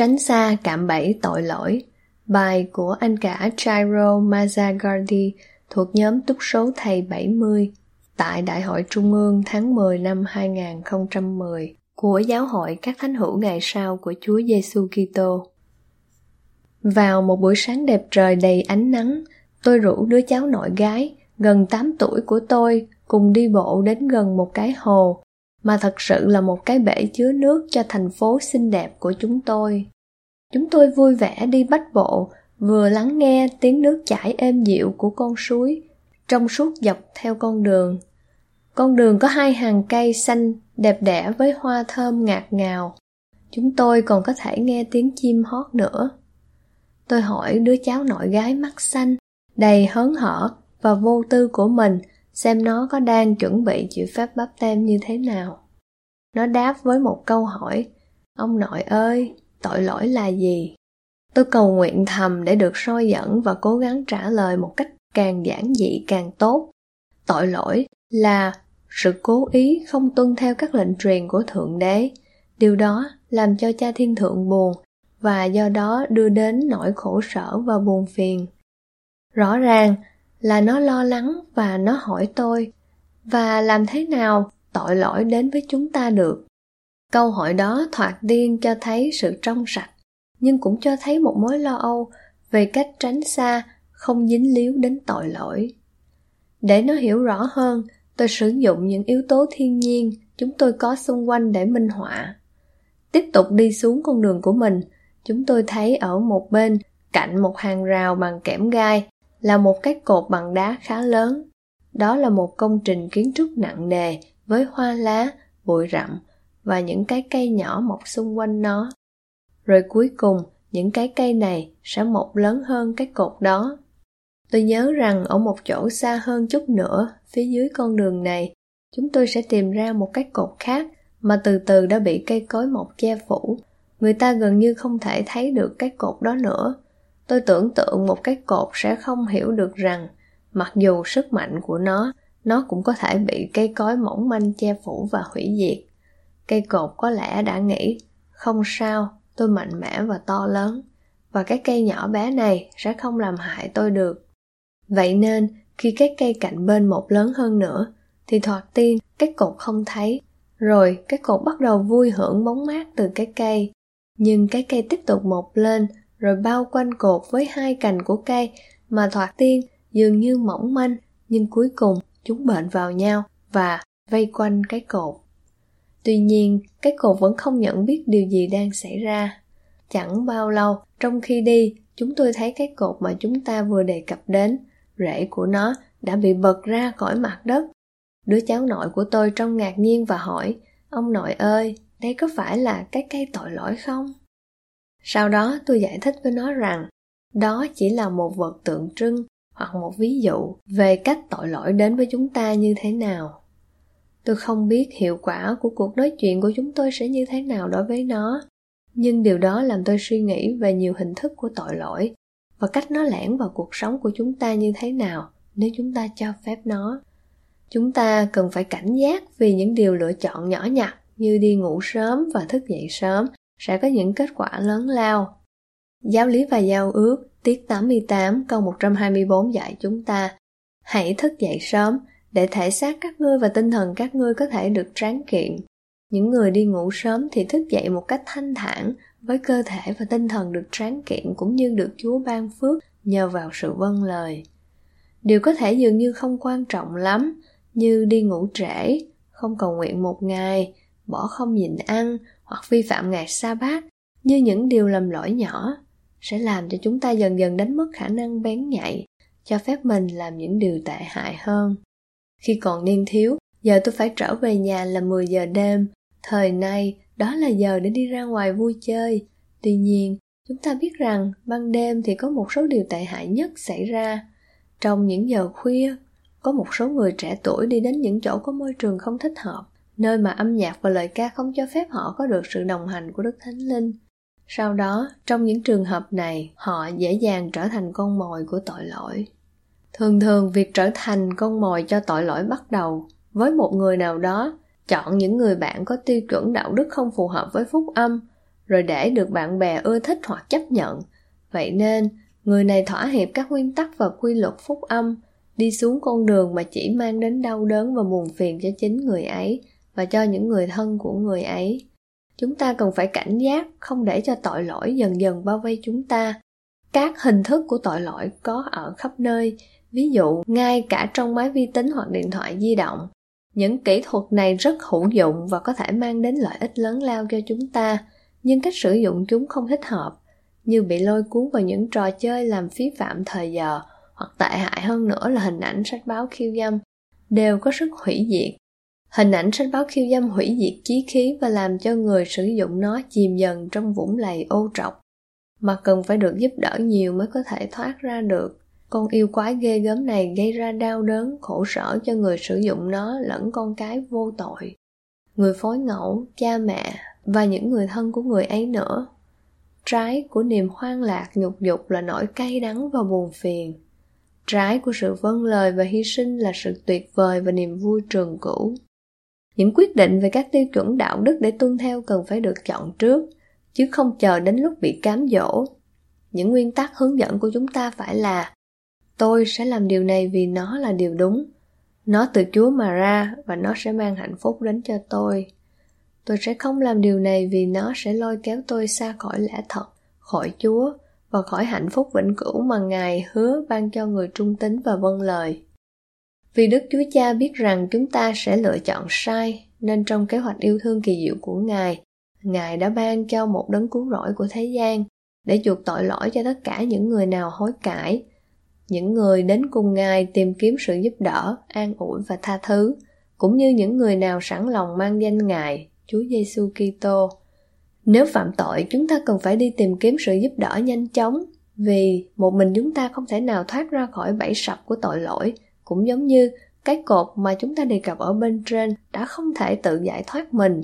Tránh xa cạm bẫy tội lỗi Bài của anh cả Jairo Mazagardi thuộc nhóm túc số thầy 70 tại Đại hội Trung ương tháng 10 năm 2010 của Giáo hội các thánh hữu ngày sau của Chúa Giêsu Kitô. Vào một buổi sáng đẹp trời đầy ánh nắng, tôi rủ đứa cháu nội gái gần 8 tuổi của tôi cùng đi bộ đến gần một cái hồ mà thật sự là một cái bể chứa nước cho thành phố xinh đẹp của chúng tôi. Chúng tôi vui vẻ đi bách bộ, vừa lắng nghe tiếng nước chảy êm dịu của con suối, trong suốt dọc theo con đường. Con đường có hai hàng cây xanh đẹp đẽ với hoa thơm ngạt ngào. Chúng tôi còn có thể nghe tiếng chim hót nữa. Tôi hỏi đứa cháu nội gái mắt xanh, đầy hớn hở và vô tư của mình xem nó có đang chuẩn bị chịu phép bắp tem như thế nào. Nó đáp với một câu hỏi, ông nội ơi, tội lỗi là gì? Tôi cầu nguyện thầm để được soi dẫn và cố gắng trả lời một cách càng giản dị càng tốt. Tội lỗi là sự cố ý không tuân theo các lệnh truyền của Thượng Đế. Điều đó làm cho cha thiên thượng buồn và do đó đưa đến nỗi khổ sở và buồn phiền. Rõ ràng là nó lo lắng và nó hỏi tôi, và làm thế nào tội lỗi đến với chúng ta được? Câu hỏi đó thoạt tiên cho thấy sự trong sạch, nhưng cũng cho thấy một mối lo âu về cách tránh xa không dính líu đến tội lỗi. Để nó hiểu rõ hơn, tôi sử dụng những yếu tố thiên nhiên chúng tôi có xung quanh để minh họa. Tiếp tục đi xuống con đường của mình, chúng tôi thấy ở một bên cạnh một hàng rào bằng kẽm gai là một cái cột bằng đá khá lớn. Đó là một công trình kiến trúc nặng nề với hoa lá, bụi rậm và những cái cây nhỏ mọc xung quanh nó. Rồi cuối cùng, những cái cây này sẽ mọc lớn hơn cái cột đó. Tôi nhớ rằng ở một chỗ xa hơn chút nữa, phía dưới con đường này, chúng tôi sẽ tìm ra một cái cột khác mà từ từ đã bị cây cối mọc che phủ. Người ta gần như không thể thấy được cái cột đó nữa tôi tưởng tượng một cái cột sẽ không hiểu được rằng, mặc dù sức mạnh của nó nó cũng có thể bị cây cối mỏng manh che phủ và hủy diệt. Cây cột có lẽ đã nghĩ không sao, tôi mạnh mẽ và to lớn, và cái cây nhỏ bé này sẽ không làm hại tôi được. Vậy nên, khi cái cây cạnh bên một lớn hơn nữa, thì thoạt tiên, cái cột không thấy. Rồi, cái cột bắt đầu vui hưởng bóng mát từ cái cây. Nhưng cái cây tiếp tục mọc lên rồi bao quanh cột với hai cành của cây mà thoạt tiên dường như mỏng manh, nhưng cuối cùng chúng bệnh vào nhau và vây quanh cái cột. Tuy nhiên, cái cột vẫn không nhận biết điều gì đang xảy ra. Chẳng bao lâu, trong khi đi, chúng tôi thấy cái cột mà chúng ta vừa đề cập đến, rễ của nó đã bị bật ra khỏi mặt đất. Đứa cháu nội của tôi trông ngạc nhiên và hỏi, ông nội ơi, đây có phải là cái cây tội lỗi không? Sau đó tôi giải thích với nó rằng đó chỉ là một vật tượng trưng hoặc một ví dụ về cách tội lỗi đến với chúng ta như thế nào. Tôi không biết hiệu quả của cuộc nói chuyện của chúng tôi sẽ như thế nào đối với nó, nhưng điều đó làm tôi suy nghĩ về nhiều hình thức của tội lỗi và cách nó lẻn vào cuộc sống của chúng ta như thế nào nếu chúng ta cho phép nó. Chúng ta cần phải cảnh giác vì những điều lựa chọn nhỏ nhặt như đi ngủ sớm và thức dậy sớm sẽ có những kết quả lớn lao. Giáo lý và giao ước tiết 88 câu 124 dạy chúng ta Hãy thức dậy sớm để thể xác các ngươi và tinh thần các ngươi có thể được tráng kiện. Những người đi ngủ sớm thì thức dậy một cách thanh thản với cơ thể và tinh thần được tráng kiện cũng như được Chúa ban phước nhờ vào sự vâng lời. Điều có thể dường như không quan trọng lắm như đi ngủ trễ, không cầu nguyện một ngày, bỏ không nhịn ăn hoặc vi phạm ngày sa bát như những điều lầm lỗi nhỏ sẽ làm cho chúng ta dần dần đánh mất khả năng bén nhạy cho phép mình làm những điều tệ hại hơn khi còn niên thiếu Giờ tôi phải trở về nhà là 10 giờ đêm. Thời nay, đó là giờ để đi ra ngoài vui chơi. Tuy nhiên, chúng ta biết rằng ban đêm thì có một số điều tệ hại nhất xảy ra. Trong những giờ khuya, có một số người trẻ tuổi đi đến những chỗ có môi trường không thích hợp, nơi mà âm nhạc và lời ca không cho phép họ có được sự đồng hành của Đức Thánh Linh. Sau đó, trong những trường hợp này, họ dễ dàng trở thành con mồi của tội lỗi. Thường thường việc trở thành con mồi cho tội lỗi bắt đầu với một người nào đó chọn những người bạn có tiêu chuẩn đạo đức không phù hợp với phúc âm rồi để được bạn bè ưa thích hoặc chấp nhận vậy nên người này thỏa hiệp các nguyên tắc và quy luật phúc âm đi xuống con đường mà chỉ mang đến đau đớn và buồn phiền cho chính người ấy và cho những người thân của người ấy. Chúng ta cần phải cảnh giác, không để cho tội lỗi dần dần bao vây chúng ta. Các hình thức của tội lỗi có ở khắp nơi, ví dụ, ngay cả trong máy vi tính hoặc điện thoại di động. Những kỹ thuật này rất hữu dụng và có thể mang đến lợi ích lớn lao cho chúng ta, nhưng cách sử dụng chúng không thích hợp, như bị lôi cuốn vào những trò chơi làm phí phạm thời giờ, hoặc tệ hại hơn nữa là hình ảnh sách báo khiêu dâm, đều có sức hủy diệt hình ảnh sách báo khiêu dâm hủy diệt chí khí và làm cho người sử dụng nó chìm dần trong vũng lầy ô trọc mà cần phải được giúp đỡ nhiều mới có thể thoát ra được con yêu quái ghê gớm này gây ra đau đớn, khổ sở cho người sử dụng nó lẫn con cái vô tội. Người phối ngẫu, cha mẹ và những người thân của người ấy nữa. Trái của niềm hoang lạc nhục dục là nỗi cay đắng và buồn phiền. Trái của sự vâng lời và hy sinh là sự tuyệt vời và niềm vui trường cửu. Những quyết định về các tiêu chuẩn đạo đức để tuân theo cần phải được chọn trước, chứ không chờ đến lúc bị cám dỗ. Những nguyên tắc hướng dẫn của chúng ta phải là Tôi sẽ làm điều này vì nó là điều đúng. Nó từ Chúa mà ra và nó sẽ mang hạnh phúc đến cho tôi. Tôi sẽ không làm điều này vì nó sẽ lôi kéo tôi xa khỏi lẽ thật, khỏi Chúa và khỏi hạnh phúc vĩnh cửu mà Ngài hứa ban cho người trung tín và vâng lời. Vì Đức Chúa Cha biết rằng chúng ta sẽ lựa chọn sai, nên trong kế hoạch yêu thương kỳ diệu của Ngài, Ngài đã ban cho một đấng cứu rỗi của thế gian để chuộc tội lỗi cho tất cả những người nào hối cải những người đến cùng Ngài tìm kiếm sự giúp đỡ, an ủi và tha thứ, cũng như những người nào sẵn lòng mang danh Ngài, Chúa Giêsu Kitô. Nếu phạm tội, chúng ta cần phải đi tìm kiếm sự giúp đỡ nhanh chóng, vì một mình chúng ta không thể nào thoát ra khỏi bẫy sập của tội lỗi, cũng giống như cái cột mà chúng ta đề cập ở bên trên đã không thể tự giải thoát mình.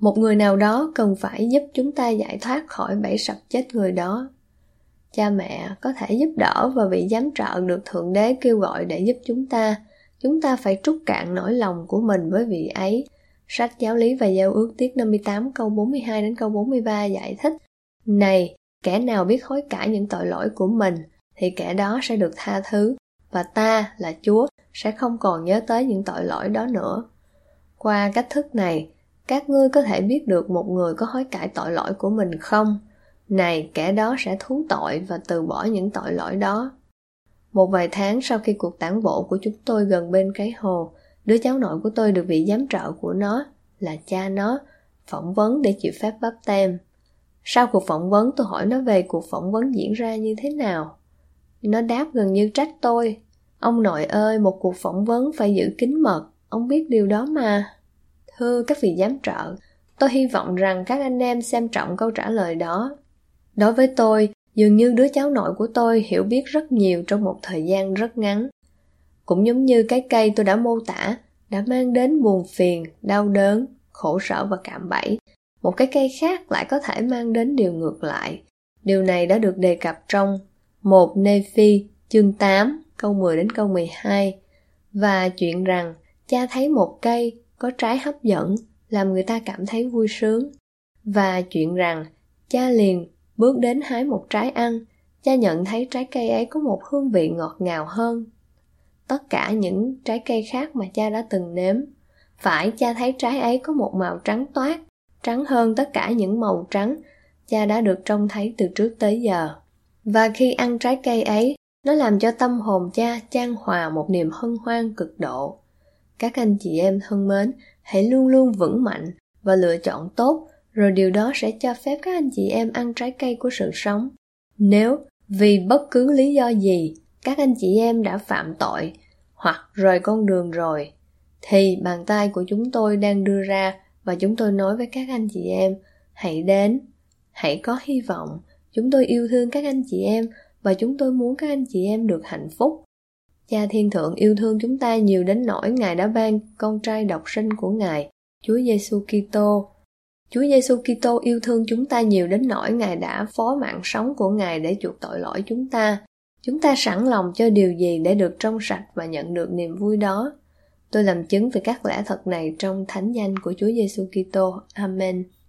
Một người nào đó cần phải giúp chúng ta giải thoát khỏi bẫy sập chết người đó cha mẹ có thể giúp đỡ và vị giám trợ được Thượng Đế kêu gọi để giúp chúng ta. Chúng ta phải trút cạn nỗi lòng của mình với vị ấy. Sách Giáo lý và Giao ước tiết 58 câu 42 đến câu 43 giải thích Này, kẻ nào biết hối cải những tội lỗi của mình thì kẻ đó sẽ được tha thứ và ta là Chúa sẽ không còn nhớ tới những tội lỗi đó nữa. Qua cách thức này, các ngươi có thể biết được một người có hối cải tội lỗi của mình không? này kẻ đó sẽ thú tội và từ bỏ những tội lỗi đó một vài tháng sau khi cuộc tản bộ của chúng tôi gần bên cái hồ đứa cháu nội của tôi được vị giám trợ của nó là cha nó phỏng vấn để chịu phép bắp tem sau cuộc phỏng vấn tôi hỏi nó về cuộc phỏng vấn diễn ra như thế nào nó đáp gần như trách tôi ông nội ơi một cuộc phỏng vấn phải giữ kín mật ông biết điều đó mà thưa các vị giám trợ tôi hy vọng rằng các anh em xem trọng câu trả lời đó Đối với tôi, dường như đứa cháu nội của tôi hiểu biết rất nhiều trong một thời gian rất ngắn. Cũng giống như cái cây tôi đã mô tả, đã mang đến buồn phiền, đau đớn, khổ sở và cạm bẫy. Một cái cây khác lại có thể mang đến điều ngược lại. Điều này đã được đề cập trong một Nephi chương 8 câu 10 đến câu 12 và chuyện rằng cha thấy một cây có trái hấp dẫn làm người ta cảm thấy vui sướng và chuyện rằng cha liền Bước đến hái một trái ăn, cha nhận thấy trái cây ấy có một hương vị ngọt ngào hơn. Tất cả những trái cây khác mà cha đã từng nếm. Phải cha thấy trái ấy có một màu trắng toát, trắng hơn tất cả những màu trắng cha đã được trông thấy từ trước tới giờ. Và khi ăn trái cây ấy, nó làm cho tâm hồn cha trang hòa một niềm hân hoan cực độ. Các anh chị em thân mến, hãy luôn luôn vững mạnh và lựa chọn tốt rồi điều đó sẽ cho phép các anh chị em ăn trái cây của sự sống. Nếu vì bất cứ lý do gì các anh chị em đã phạm tội hoặc rời con đường rồi, thì bàn tay của chúng tôi đang đưa ra và chúng tôi nói với các anh chị em, hãy đến, hãy có hy vọng, chúng tôi yêu thương các anh chị em và chúng tôi muốn các anh chị em được hạnh phúc. Cha Thiên Thượng yêu thương chúng ta nhiều đến nỗi Ngài đã ban con trai độc sinh của Ngài, Chúa Giêsu Kitô. Chúa Giêsu Kitô yêu thương chúng ta nhiều đến nỗi Ngài đã phó mạng sống của Ngài để chuộc tội lỗi chúng ta. Chúng ta sẵn lòng cho điều gì để được trong sạch và nhận được niềm vui đó. Tôi làm chứng về các lẽ thật này trong thánh danh của Chúa Giêsu Kitô. Amen.